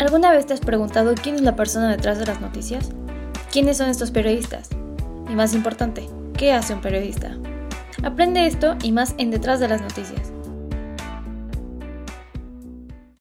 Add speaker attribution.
Speaker 1: ¿Alguna vez te has preguntado quién es la persona detrás de las noticias? ¿Quiénes son estos periodistas? Y más importante, ¿qué hace un periodista? Aprende esto y más en Detrás de las Noticias.